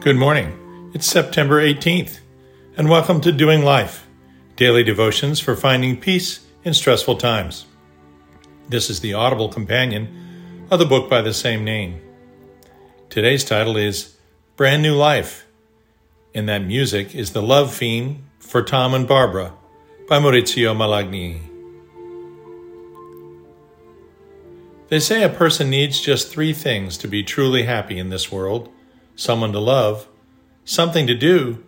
Good morning. It's September 18th, and welcome to Doing Life, daily devotions for finding peace in stressful times. This is the audible companion of the book by the same name. Today's title is Brand New Life, and that music is The Love Theme for Tom and Barbara by Maurizio Malagni. They say a person needs just three things to be truly happy in this world someone to love, something to do,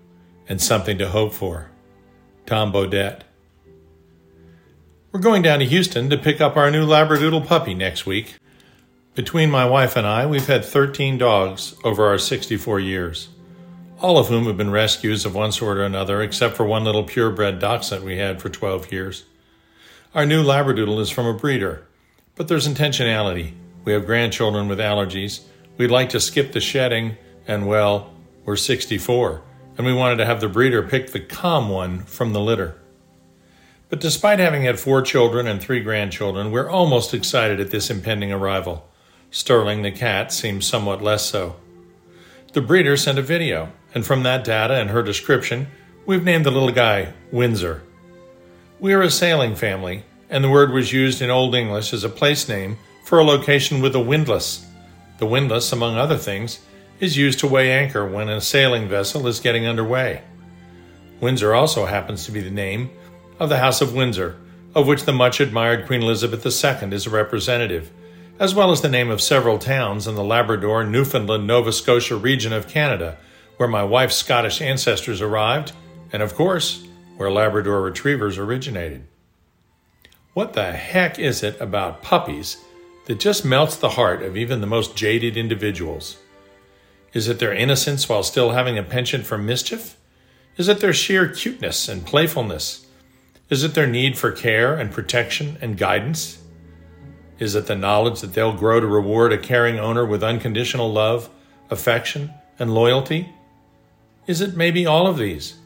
and something to hope for. Tom Bodett. We're going down to Houston to pick up our new Labradoodle puppy next week. Between my wife and I, we've had 13 dogs over our 64 years, all of whom have been rescues of one sort or another, except for one little purebred dachshund we had for 12 years. Our new Labradoodle is from a breeder, but there's intentionality. We have grandchildren with allergies. We'd like to skip the shedding and well, we're 64, and we wanted to have the breeder pick the calm one from the litter. But despite having had four children and three grandchildren, we're almost excited at this impending arrival. Sterling the cat seems somewhat less so. The breeder sent a video, and from that data and her description, we've named the little guy Windsor. We are a sailing family, and the word was used in Old English as a place name for a location with a windlass. The windlass, among other things, is used to weigh anchor when a sailing vessel is getting underway. Windsor also happens to be the name of the House of Windsor, of which the much admired Queen Elizabeth II is a representative, as well as the name of several towns in the Labrador, Newfoundland, Nova Scotia region of Canada, where my wife's Scottish ancestors arrived, and of course, where Labrador retrievers originated. What the heck is it about puppies that just melts the heart of even the most jaded individuals? Is it their innocence while still having a penchant for mischief? Is it their sheer cuteness and playfulness? Is it their need for care and protection and guidance? Is it the knowledge that they'll grow to reward a caring owner with unconditional love, affection, and loyalty? Is it maybe all of these?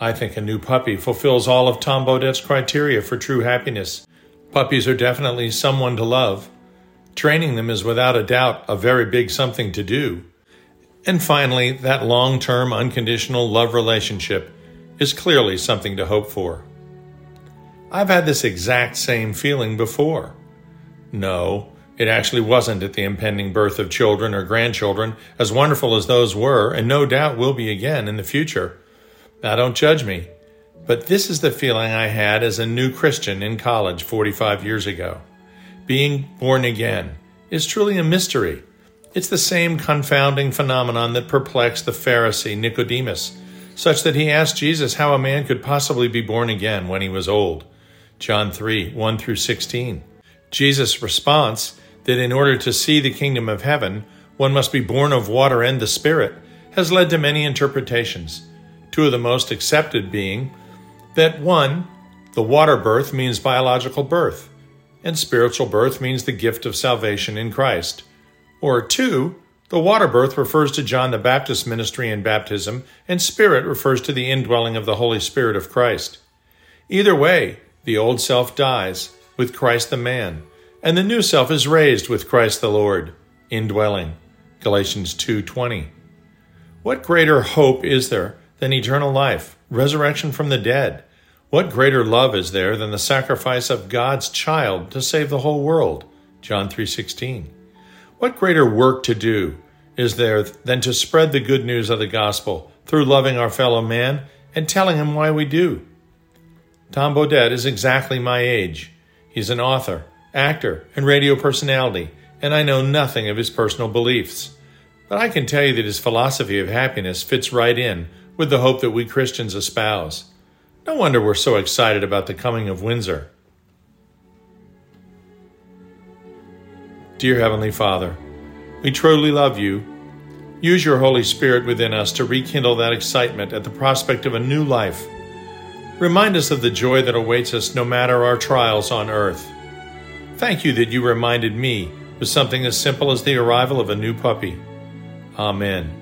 I think a new puppy fulfills all of Tom Bodett's criteria for true happiness. Puppies are definitely someone to love. Training them is without a doubt a very big something to do. And finally, that long term unconditional love relationship is clearly something to hope for. I've had this exact same feeling before. No, it actually wasn't at the impending birth of children or grandchildren, as wonderful as those were, and no doubt will be again in the future. Now, don't judge me, but this is the feeling I had as a new Christian in college 45 years ago. Being born again is truly a mystery it's the same confounding phenomenon that perplexed the Pharisee Nicodemus, such that he asked Jesus how a man could possibly be born again when he was old. John 3 1 through 16. Jesus' response that in order to see the kingdom of heaven, one must be born of water and the Spirit, has led to many interpretations. Two of the most accepted being that one, the water birth means biological birth, and spiritual birth means the gift of salvation in Christ. Or two, the water birth refers to John the Baptist's ministry and baptism, and Spirit refers to the indwelling of the Holy Spirit of Christ. Either way, the old self dies with Christ the man, and the new self is raised with Christ the Lord, indwelling. Galatians 2:20. What greater hope is there than eternal life, resurrection from the dead? What greater love is there than the sacrifice of God's child to save the whole world? John 3:16. What greater work to do is there than to spread the good news of the gospel through loving our fellow man and telling him why we do? Tom Bodett is exactly my age. He's an author, actor, and radio personality, and I know nothing of his personal beliefs. But I can tell you that his philosophy of happiness fits right in with the hope that we Christians espouse. No wonder we're so excited about the coming of Windsor. Dear Heavenly Father, we truly love you. Use your Holy Spirit within us to rekindle that excitement at the prospect of a new life. Remind us of the joy that awaits us no matter our trials on earth. Thank you that you reminded me with something as simple as the arrival of a new puppy. Amen.